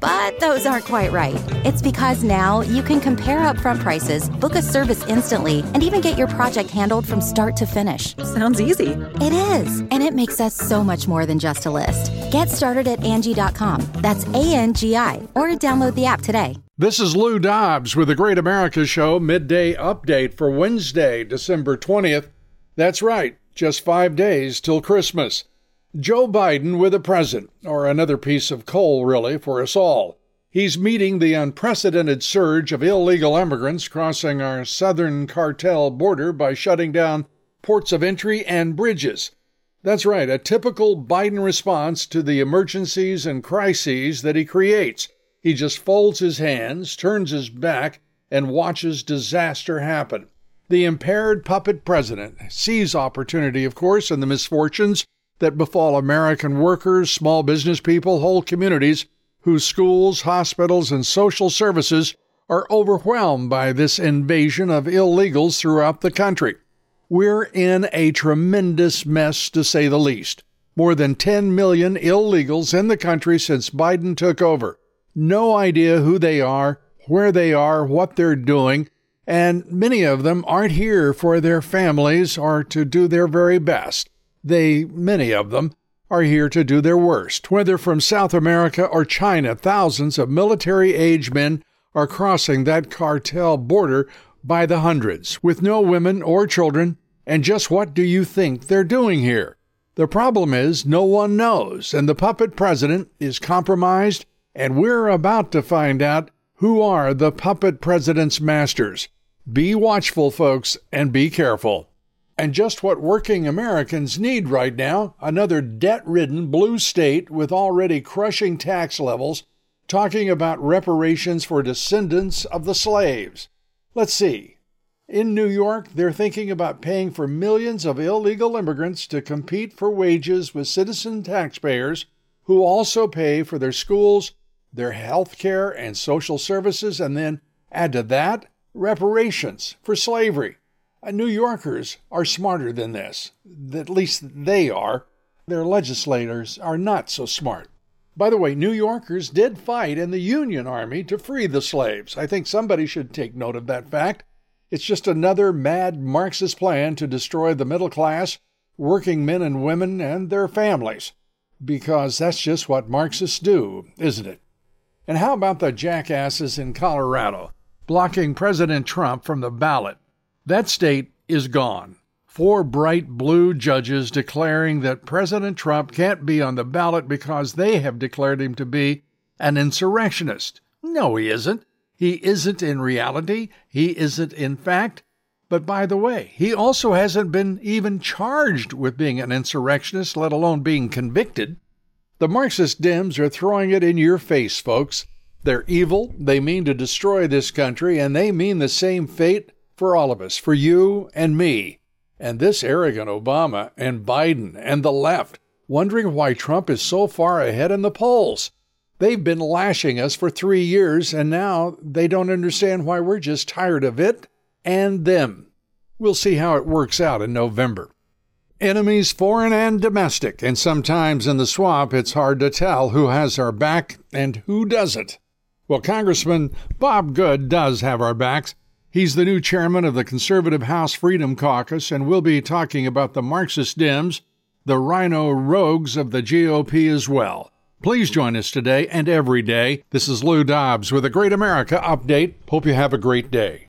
But those aren't quite right. It's because now you can compare upfront prices, book a service instantly, and even get your project handled from start to finish. Sounds easy. It is, and it makes us so much more than just a list. Get started at Angi.com. That's A N G I, or download the app today. This is Lou Dobbs with the Great America Show midday update for Wednesday, December 20th. That's right, just five days till Christmas. Joe Biden with a present, or another piece of coal, really, for us all. He's meeting the unprecedented surge of illegal immigrants crossing our southern cartel border by shutting down ports of entry and bridges. That's right, a typical Biden response to the emergencies and crises that he creates. He just folds his hands, turns his back, and watches disaster happen. The impaired puppet president sees opportunity, of course, in the misfortunes that befall American workers, small business people, whole communities whose schools, hospitals, and social services are overwhelmed by this invasion of illegals throughout the country. We're in a tremendous mess, to say the least. More than 10 million illegals in the country since Biden took over. No idea who they are, where they are, what they're doing, and many of them aren't here for their families or to do their very best. They, many of them, are here to do their worst. Whether from South America or China, thousands of military age men are crossing that cartel border by the hundreds, with no women or children. And just what do you think they're doing here? The problem is no one knows, and the puppet president is compromised, and we're about to find out who are the puppet president's masters. Be watchful, folks, and be careful. And just what working Americans need right now another debt ridden blue state with already crushing tax levels talking about reparations for descendants of the slaves. Let's see. In New York, they're thinking about paying for millions of illegal immigrants to compete for wages with citizen taxpayers who also pay for their schools, their health care, and social services, and then add to that reparations for slavery. Uh, New Yorkers are smarter than this. At least they are. Their legislators are not so smart. By the way, New Yorkers did fight in the Union Army to free the slaves. I think somebody should take note of that fact. It's just another mad Marxist plan to destroy the middle class, working men and women, and their families. Because that's just what Marxists do, isn't it? And how about the jackasses in Colorado blocking President Trump from the ballot? That state is gone. Four bright blue judges declaring that President Trump can't be on the ballot because they have declared him to be an insurrectionist. No, he isn't. He isn't in reality. He isn't in fact. But by the way, he also hasn't been even charged with being an insurrectionist, let alone being convicted. The Marxist Dems are throwing it in your face, folks. They're evil, they mean to destroy this country, and they mean the same fate for all of us, for you and me, and this arrogant Obama and Biden and the left, wondering why Trump is so far ahead in the polls. They've been lashing us for three years, and now they don't understand why we're just tired of it and them. We'll see how it works out in November. Enemies foreign and domestic, and sometimes in the swamp it's hard to tell who has our back and who doesn't. Well, Congressman Bob Good does have our backs. He's the new chairman of the conservative House Freedom Caucus, and we'll be talking about the Marxist Dems, the RINO rogues of the GOP as well. Please join us today and every day. This is Lou Dobbs with a Great America Update. Hope you have a great day.